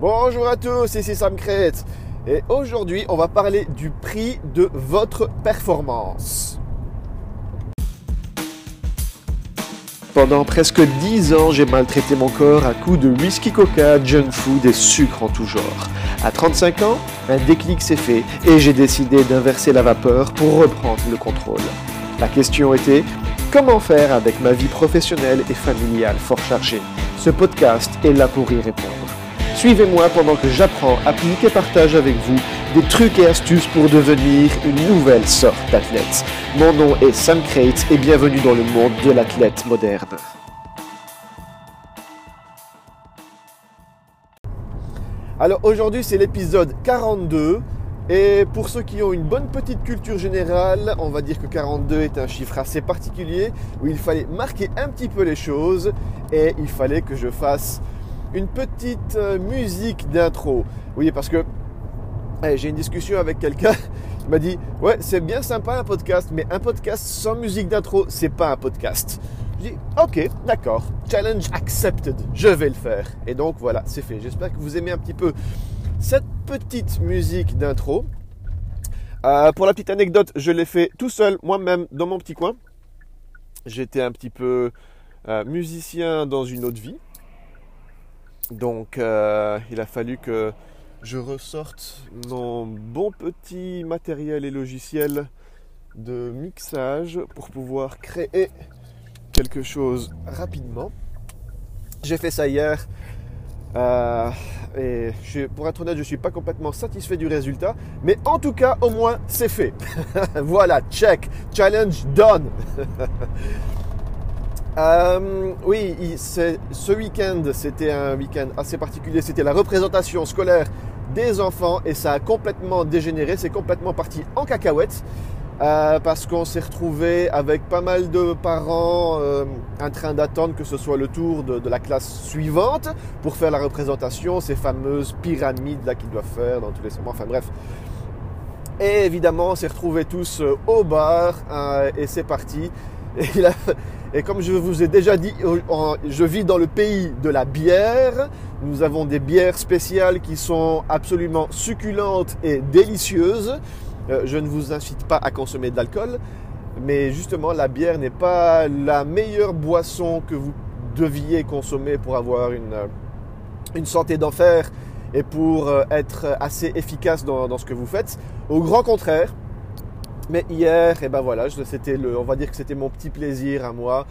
Bonjour à tous, ici Sam Crête. Et aujourd'hui, on va parler du prix de votre performance. Pendant presque 10 ans, j'ai maltraité mon corps à coups de whisky coca, junk food et sucre en tout genre. À 35 ans, un déclic s'est fait et j'ai décidé d'inverser la vapeur pour reprendre le contrôle. La question était comment faire avec ma vie professionnelle et familiale fort chargée? Ce podcast est là pour y répondre. Suivez-moi pendant que j'apprends, applique et partage avec vous des trucs et astuces pour devenir une nouvelle sorte d'athlète. Mon nom est Sam Crate et bienvenue dans le monde de l'athlète moderne. Alors aujourd'hui c'est l'épisode 42 et pour ceux qui ont une bonne petite culture générale, on va dire que 42 est un chiffre assez particulier où il fallait marquer un petit peu les choses et il fallait que je fasse une petite euh, musique d'intro. Oui, parce que eh, j'ai une discussion avec quelqu'un qui m'a dit Ouais, c'est bien sympa un podcast, mais un podcast sans musique d'intro, c'est pas un podcast. Je dis Ok, d'accord, challenge accepted, je vais le faire. Et donc voilà, c'est fait. J'espère que vous aimez un petit peu cette petite musique d'intro. Euh, pour la petite anecdote, je l'ai fait tout seul, moi-même, dans mon petit coin. J'étais un petit peu euh, musicien dans une autre vie. Donc euh, il a fallu que je ressorte mon bon petit matériel et logiciel de mixage pour pouvoir créer quelque chose rapidement. J'ai fait ça hier euh, et pour être honnête, je ne suis pas complètement satisfait du résultat, mais en tout cas, au moins, c'est fait. voilà, check, challenge done. Euh, oui, ce week-end, c'était un week-end assez particulier. C'était la représentation scolaire des enfants et ça a complètement dégénéré. C'est complètement parti en cacahuète euh, parce qu'on s'est retrouvé avec pas mal de parents euh, en train d'attendre que ce soit le tour de, la classe suivante pour faire la représentation, ces fameuses pyramides là qu'ils doivent faire dans tous les moments. Enfin bref. Et évidemment, on s'est retrouvés tous au bar et c'est parti. Et il a, et comme je vous ai déjà dit, je vis dans le pays de la bière. Nous avons des bières spéciales qui sont absolument succulentes et délicieuses. Euh, je ne vous incite pas à consommer de l'alcool, mais justement la bière n'est pas la meilleure boisson que vous deviez consommer pour avoir une, euh, une santé d'enfer et pour euh, être assez efficace dans, dans ce que vous faites. Au grand contraire, mais hier, et eh ben voilà, c'était le, on va dire que c'était mon petit plaisir à moi.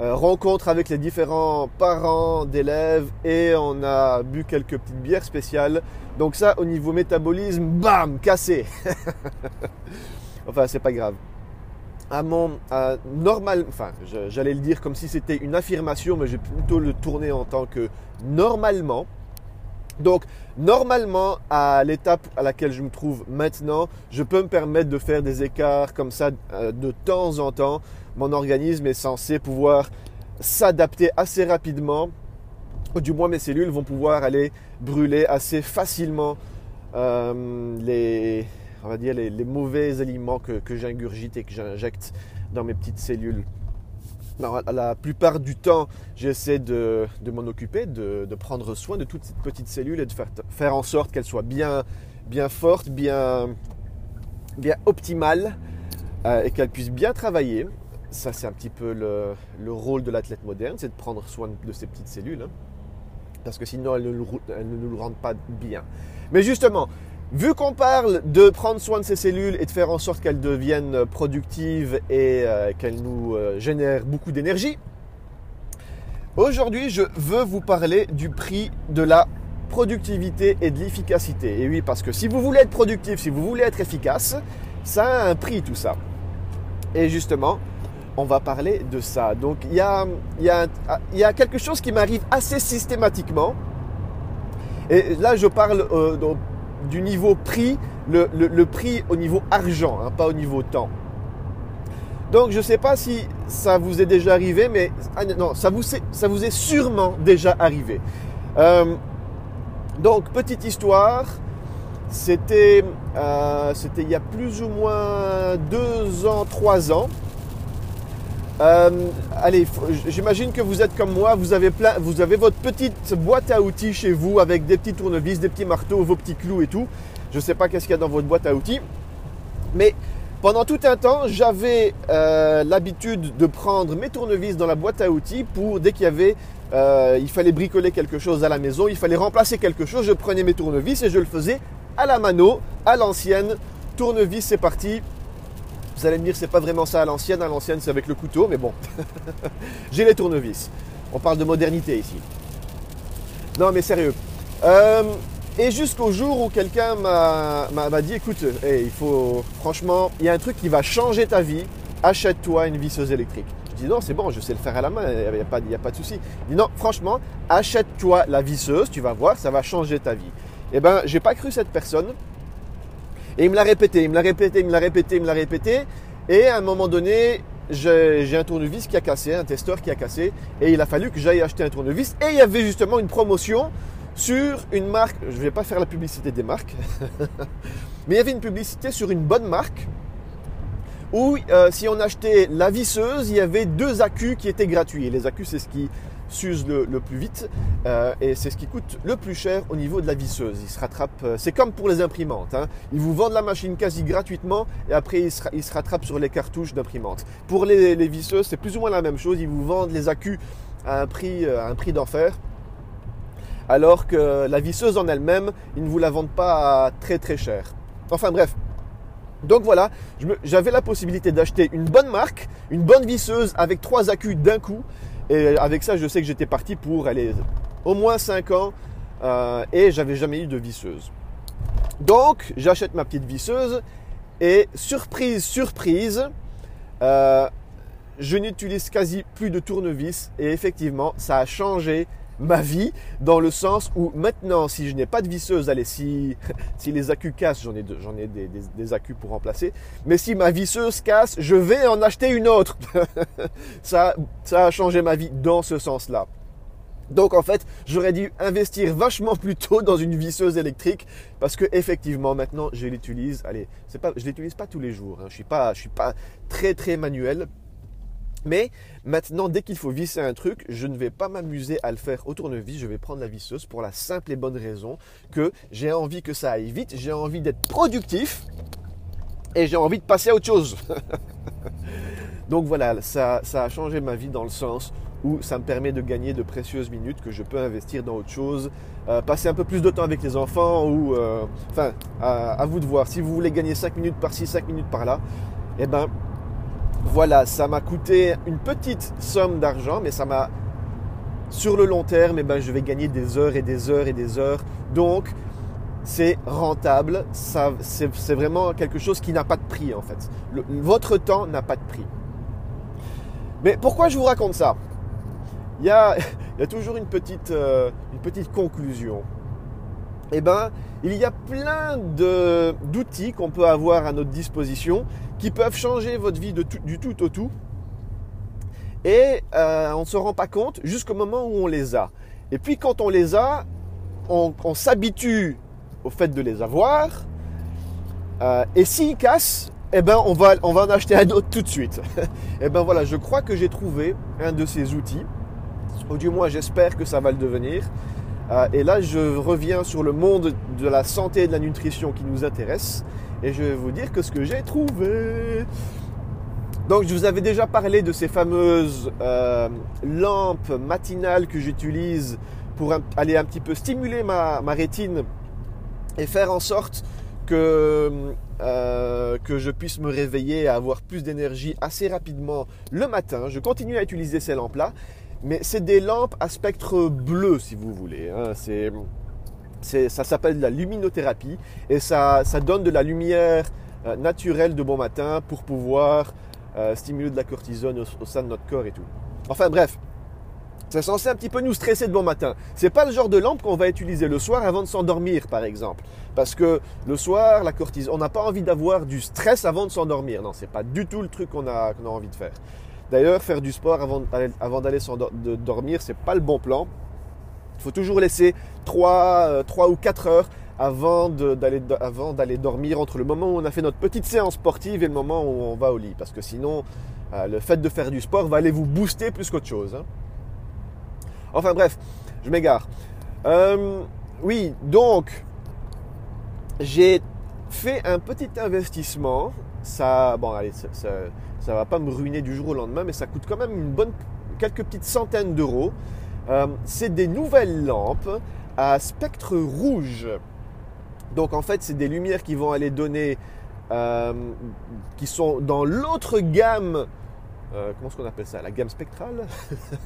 Euh, rencontre avec les différents parents d'élèves et on a bu quelques petites bières spéciales. Donc ça, au niveau métabolisme, bam, cassé. enfin, c'est pas grave. À mon enfin, j'allais le dire comme si c'était une affirmation, mais je vais plutôt le tourner en tant que normalement. Donc, normalement, à l'étape à laquelle je me trouve maintenant, je peux me permettre de faire des écarts comme ça euh, de temps en temps. Mon organisme est censé pouvoir s'adapter assez rapidement, ou du moins mes cellules vont pouvoir aller brûler assez facilement euh, les, mauvais aliments que j'ingurgite et que j'injecte dans mes petites cellules la plupart du temps, j'essaie de, m'en occuper, de, prendre soin de toute cette petite cellule et de faire, en sorte qu'elle soit bien, bien forte, bien, bien optimale euh, et qu'elle puisse bien travailler. Ça, c'est un petit peu le, rôle de l'athlète moderne, c'est de prendre soin de ces petites cellules. Hein. parce que sinon, elles ne nous rendent pas bien. Mais justement, Vu qu'on parle de prendre soin de ces cellules et de faire en sorte qu'elles deviennent productives et euh, qu'elles nous euh, génèrent beaucoup d'énergie, aujourd'hui je veux vous parler du prix de la productivité et de l'efficacité. Et oui, parce que si vous voulez être productif, si vous voulez être efficace, ça a un prix tout ça. Et justement, on va parler de ça. Donc il y a, quelque chose qui m'arrive assez systématiquement. Et là, je parle euh, du niveau prix, le, prix au niveau argent, hein, pas au niveau temps. Donc je ne sais pas si ça vous est déjà arrivé, mais ah, non, ça vous, est, ça vous est sûrement déjà arrivé. Euh, donc petite histoire, c'était euh, c'était il y a plus ou moins deux ans, trois ans. Euh, allez, j'imagine que vous êtes comme moi, vous avez, plein, vous avez votre petite boîte à outils chez vous avec des petits tournevis, des petits marteaux, vos petits clous et tout. Je ne sais pas qu'est-ce qu'il y a dans votre boîte à outils. Mais pendant tout un temps, j'avais euh, l'habitude de prendre mes tournevis dans la boîte à outils pour dès qu'il y avait, euh, il fallait bricoler quelque chose à la maison, il fallait remplacer quelque chose, je prenais mes tournevis et je le faisais à la mano, à l'ancienne. Tournevis, c'est parti. Vous allez me dire, c'est pas vraiment ça à l'ancienne. À l'ancienne, c'est avec le couteau, mais bon. J'ai les tournevis. On parle de modernité ici. Non, mais sérieux. Euh, et jusqu'au jour où quelqu'un m'a dit, écoute, il faut, franchement, il y a un truc qui va changer ta vie. Achète-toi une visseuse électrique. Je dis non, c'est bon, je sais le faire à la main, il n'y a, pas, a pas de souci. Il dit non, franchement, achète-toi la visseuse, tu vas voir, ça va changer ta vie. Eh ben, j'ai pas cru cette personne. Et il me l'a répété, il me l'a répété, il me l'a répété, il me l'a répété. Et à un moment donné, j'ai un tournevis qui a cassé, un testeur qui a cassé. Et il a fallu que j'aille acheter un tournevis. Et il y avait justement une promotion sur une marque. Je ne vais pas faire la publicité des marques. mais il y avait une publicité sur une bonne marque. Où euh, si on achetait la visseuse, il y avait deux accus qui étaient gratuits. Et les accus, c'est ce qui s'use le, plus vite euh, et c'est ce qui coûte le plus cher au niveau de la visseuse. Il se rattrape, euh, c'est comme pour les imprimantes. Hein. Ils vous vendent la machine quasi gratuitement et après ils se, ils rattrapent sur les cartouches d'imprimante. Pour les, visseuses, c'est plus ou moins la même chose. Ils vous vendent les accus à un prix, euh, un prix d'enfer. Alors que la visseuse en elle-même, ils ne vous la vendent pas très très cher. Enfin bref, donc voilà, j'avais la possibilité d'acheter une bonne marque, une bonne visseuse avec trois accus d'un coup. Et avec ça, je sais que j'étais parti pour aller au moins 5 ans euh, et j'avais jamais eu de visseuse. Donc, j'achète ma petite visseuse et surprise, surprise, euh, je n'utilise quasi plus de tournevis et effectivement, ça a changé ma vie dans le sens où maintenant, si je n'ai pas de visseuse, allez, si, si les accus cassent, j'en ai, j'en ai des, accus pour remplacer, mais si ma visseuse casse, je vais en acheter une autre. ça, ça a changé ma vie dans ce sens-là. Donc en fait, j'aurais dû investir vachement plus tôt dans une visseuse électrique parce que effectivement maintenant je l'utilise. Allez, c'est pas, je l'utilise pas tous les jours. Hein. Je suis pas, je suis pas très très manuel. Mais maintenant, dès qu'il faut visser un truc, je ne vais pas m'amuser à le faire au tournevis, je vais prendre la visseuse pour la simple et bonne raison que j'ai envie que ça aille vite, j'ai envie d'être productif et j'ai envie de passer à autre chose. Donc voilà, ça, a changé ma vie dans le sens où ça me permet de gagner de précieuses minutes que je peux investir dans autre chose, euh, passer un peu plus de temps avec les enfants ou... Euh, enfin, à, vous de voir. Si vous voulez gagner 5 minutes par-ci, 5 minutes par-là, eh ben, voilà, ça m'a coûté une petite somme d'argent, mais ça m'a, sur le long terme, eh ben, je vais gagner des heures et des heures et des heures. Donc, c'est rentable, c'est vraiment quelque chose qui n'a pas de prix en fait. votre temps n'a pas de prix. Mais pourquoi je vous raconte ça? Il y, a, toujours une petite, euh, une petite conclusion. Eh bien, il y a plein d'outils qu'on peut avoir à notre disposition qui peuvent changer votre vie du tout au tout. Et euh, on ne se rend pas compte jusqu'au moment où on les a. Et puis quand on les a, on, s'habitue au fait de les avoir. Euh, et s'ils cassent, eh ben on va, on va en acheter un autre tout de suite. et eh ben voilà, je crois que j'ai trouvé un de ces outils. Ou du moins j'espère que ça va le devenir. Euh, et là, je reviens sur le monde de la santé et de la nutrition qui nous intéresse. Et je vais vous dire que ce que j'ai trouvé. Donc, je vous avais déjà parlé de ces fameuses euh, lampes matinales que j'utilise pour aller un petit peu stimuler ma, rétine et faire en sorte que, euh, que je puisse me réveiller et avoir plus d'énergie assez rapidement le matin. Je continue à utiliser ces lampes-là mais c'est des lampes à spectre bleu, si vous voulez. Hein. Ça s'appelle la luminothérapie et ça, donne de la lumière euh, naturelle de bon matin pour pouvoir euh, stimuler de la cortisone au, sein de notre corps et tout. Enfin bref, c'est censé un petit peu nous stresser de bon matin. C'est pas le genre de lampe qu'on va utiliser le soir avant de s'endormir, par exemple. Parce que le soir, la cortisone, on n'a pas envie d'avoir du stress avant de s'endormir. Non, c'est pas du tout le truc qu'on a, a envie de faire. D'ailleurs, faire du sport avant, avant d'aller dormir, c'est pas le bon plan. Il faut toujours laisser 3, 3 euh, ou 4 heures avant d'aller dormir entre le moment où on a fait notre petite séance sportive et le moment où on va au lit. Parce que sinon, Euh, le fait de faire du sport va aller vous booster plus qu'autre chose. hein. Enfin bref, je m'égare. Euh, oui, donc, j'ai fait un petit investissement. Ça, bon, allez, ça, va pas me ruiner du jour au lendemain, mais ça coûte quand même une bonne, quelques petites centaines d'euros. Euh, c'est des nouvelles lampes à spectre rouge. Donc en fait, c'est des lumières qui vont aller donner, euh, qui sont dans l'autre gamme. euh, comment est-ce qu'on appelle ça? La gamme spectrale?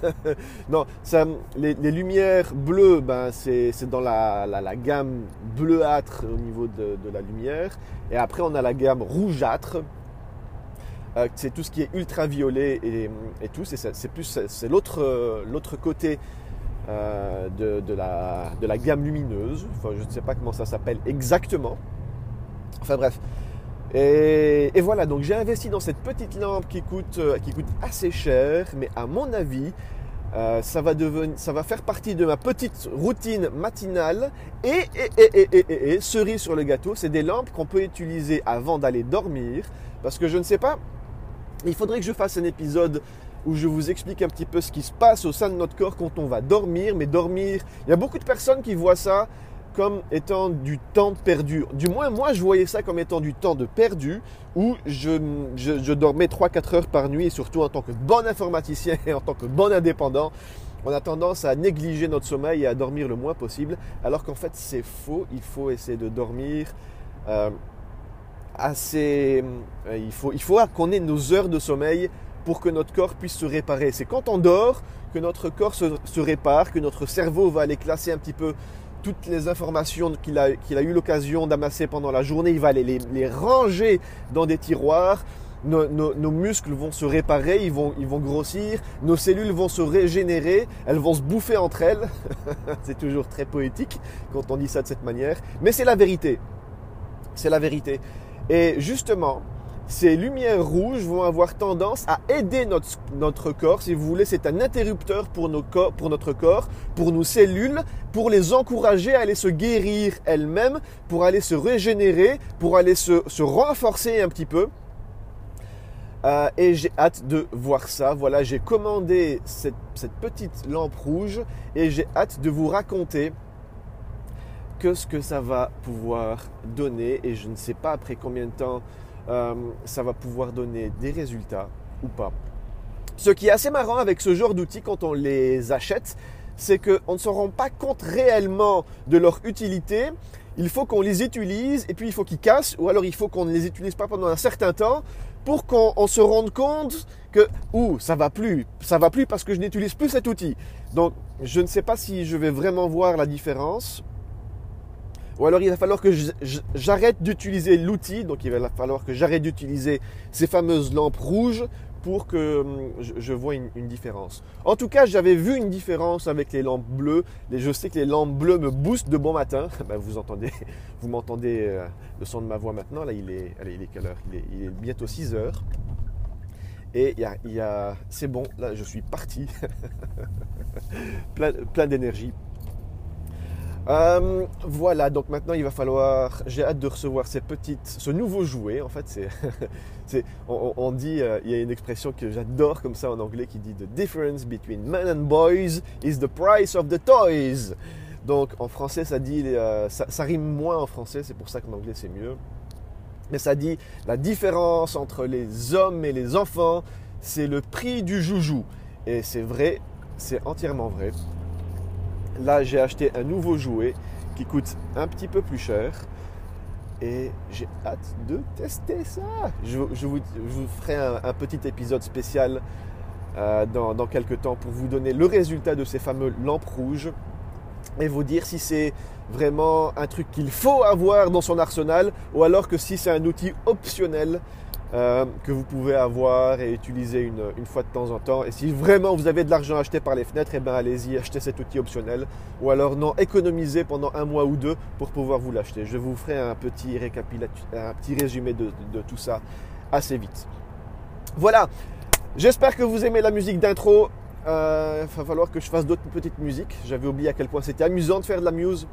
Non, ça, les, lumières bleues, ben, c'est dans la, la- la gamme bleuâtre au niveau de, de la lumière. Et après, on a la gamme rougeâtre. Euh, c'est tout ce qui est ultraviolet et, tout. C'est plus c'est- l'autre euh, l'autre côté euh, de, la, de la gamme lumineuse. Enfin, je ne sais pas comment ça s'appelle exactement. Enfin bref. Et, voilà, donc j'ai investi dans cette petite lampe qui coûte, qui coûte assez cher, mais à mon avis, ça, va devenir, ça va faire partie de ma petite routine matinale. Et, et, et, et, cerise sur le gâteau, c'est des lampes qu'on peut utiliser avant d'aller dormir. Parce que je ne sais pas, il faudrait que je fasse un épisode où je vous explique un petit peu ce qui se passe au sein de notre corps quand on va dormir. Mais dormir, il y a beaucoup de personnes qui voient ça comme étant du temps perdu. Du moins, moi, je voyais ça comme étant du temps de perdu, où je, dormais 3-4 heures par nuit, et surtout en tant que bon informaticien et en tant que bon indépendant, on a tendance à négliger notre sommeil et à dormir le moins possible, alors qu'en fait, c'est faux. Il faut essayer de dormir. Euh, euh, il faut, il faut qu'on ait nos heures de sommeil pour que notre corps puisse se réparer. C'est quand on dort que notre corps se, se répare, que notre cerveau va aller classer un petit peu toutes les informations qu'il a, qu'il a eu l'occasion d'amasser pendant la journée, il va aller les, ranger dans des tiroirs. Nos, nos, nos, muscles vont se réparer, ils vont, ils vont grossir, nos cellules vont se régénérer, elles vont se bouffer entre elles. c'est toujours très poétique quand on dit ça de cette manière, mais c'est la vérité. C'est la vérité. Et justement, ces lumières rouges vont avoir tendance à aider notre, corps. Si vous voulez, c'est un interrupteur pour, notre corps, pour nos cellules, pour les encourager à aller se guérir elles-mêmes, pour aller se régénérer, pour aller se, renforcer un petit peu. Euh, et j'ai hâte de voir ça. Voilà, j'ai commandé cette, petite lampe rouge et j'ai hâte de vous raconter que ce que ça va pouvoir donner. Et je ne sais pas après combien de temps euh, ça va pouvoir donner des résultats ou pas. Ce qui est assez marrant avec ce genre d'outils quand on les achète, c'est qu'on ne se rend pas compte réellement de leur utilité. Il faut qu'on les utilise et puis il faut qu'ils cassent ou alors il faut qu'on ne les utilise pas pendant un certain temps pour qu'on se rende compte que ouh, ça va plus, ça va plus parce que je n'utilise plus cet outil. Donc je ne sais pas si je vais vraiment voir la différence. Ou alors il va falloir que j'arrête d'utiliser l'outil, donc il va falloir que j'arrête d'utiliser ces fameuses lampes rouges pour que je vois une, différence. En tout cas, j'avais vu une différence avec les lampes bleues. Je sais que les lampes bleues me boostent de bon matin. Ben, vous entendez, vous m'entendez euh, le son de ma voix maintenant. Là, il est, allez, il est quelle heure? Il est, bientôt 6 heures. Et il y a, c'est bon, là je suis parti. plein d'énergie, euh, voilà, donc maintenant il va falloir. J'ai hâte de recevoir ces petites, ce nouveau jouet. En fait, c'est, on, dit, euh, il y a une expression que j'adore comme ça en anglais qui dit The difference between men and boys is the price of the toys. Donc en français, ça dit, euh, ça, ça, rime moins en français, c'est pour ça qu'en anglais c'est mieux. Mais ça dit la différence entre les hommes et les enfants, c'est le prix du joujou. Et c'est vrai, c'est entièrement vrai. Là, j'ai acheté un nouveau jouet qui coûte un petit peu plus cher. Et j'ai hâte de tester ça. Je, vous, ferai un, un, petit épisode spécial euh, dans, dans, quelques temps pour vous donner le résultat de ces fameux lampes rouges et vous dire si c'est vraiment un truc qu'il faut avoir dans son arsenal ou alors que si c'est un outil optionnel euh, que vous pouvez avoir et utiliser une, une, fois de temps en temps. Et si vraiment vous avez de l'argent acheté par les fenêtres, eh ben allez-y, achetez cet outil optionnel. Ou alors non, économisez pendant un mois ou deux pour pouvoir vous l'acheter. Je vous ferai un petit, un petit résumé de, tout ça assez vite. Voilà, j'espère que vous aimez la musique d'intro. Il euh, va falloir que je fasse d'autres petites musiques. J'avais oublié à quel point c'était amusant de faire de la muse.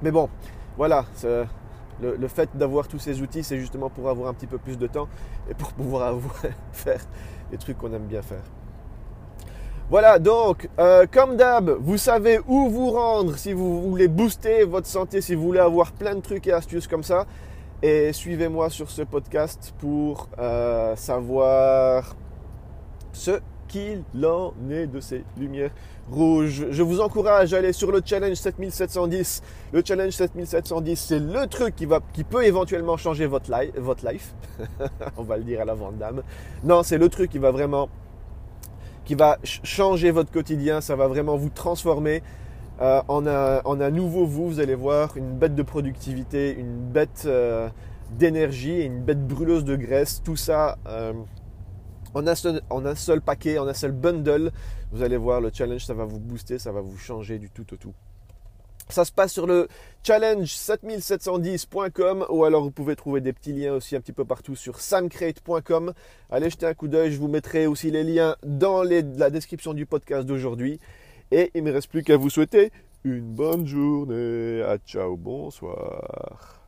Mais bon, voilà, Le, fait d'avoir tous ces outils, c'est justement pour avoir un petit peu plus de temps et pour pouvoir faire les trucs qu'on aime bien faire. Voilà, donc, euh, comme d'hab, vous savez où vous rendre si vous voulez booster votre santé, si vous voulez avoir plein de trucs et astuces comme ça. Et suivez-moi sur ce podcast pour euh, savoir ce qu'il en est de ces lumières rouges. Je vous encourage à aller sur le challenge 7710. Le challenge 7710, c'est le truc qui, va, qui peut éventuellement changer votre, life. Votre life. On va le dire à la vente d'âme. Non, c'est le truc qui va vraiment qui va changer votre quotidien. Ça va vraiment vous transformer. Euh, en, un, nouveau vous, vous allez voir une bête de productivité, une bête euh, d'énergie et une bête brûleuse de graisse. Tout ça euh, en, un seul, paquet, en un seul bundle. Vous allez voir, le challenge, ça va vous booster, ça va vous changer du tout au tout. Ça se passe sur le challenge7710.com ou alors vous pouvez trouver des petits liens aussi un petit peu partout sur samcrate.com. Allez jeter un coup d'œil, je vous mettrai aussi les liens dans la description du podcast d'aujourd'hui. Et il ne me reste plus qu'à vous souhaiter une bonne journée. À ciao, bonsoir.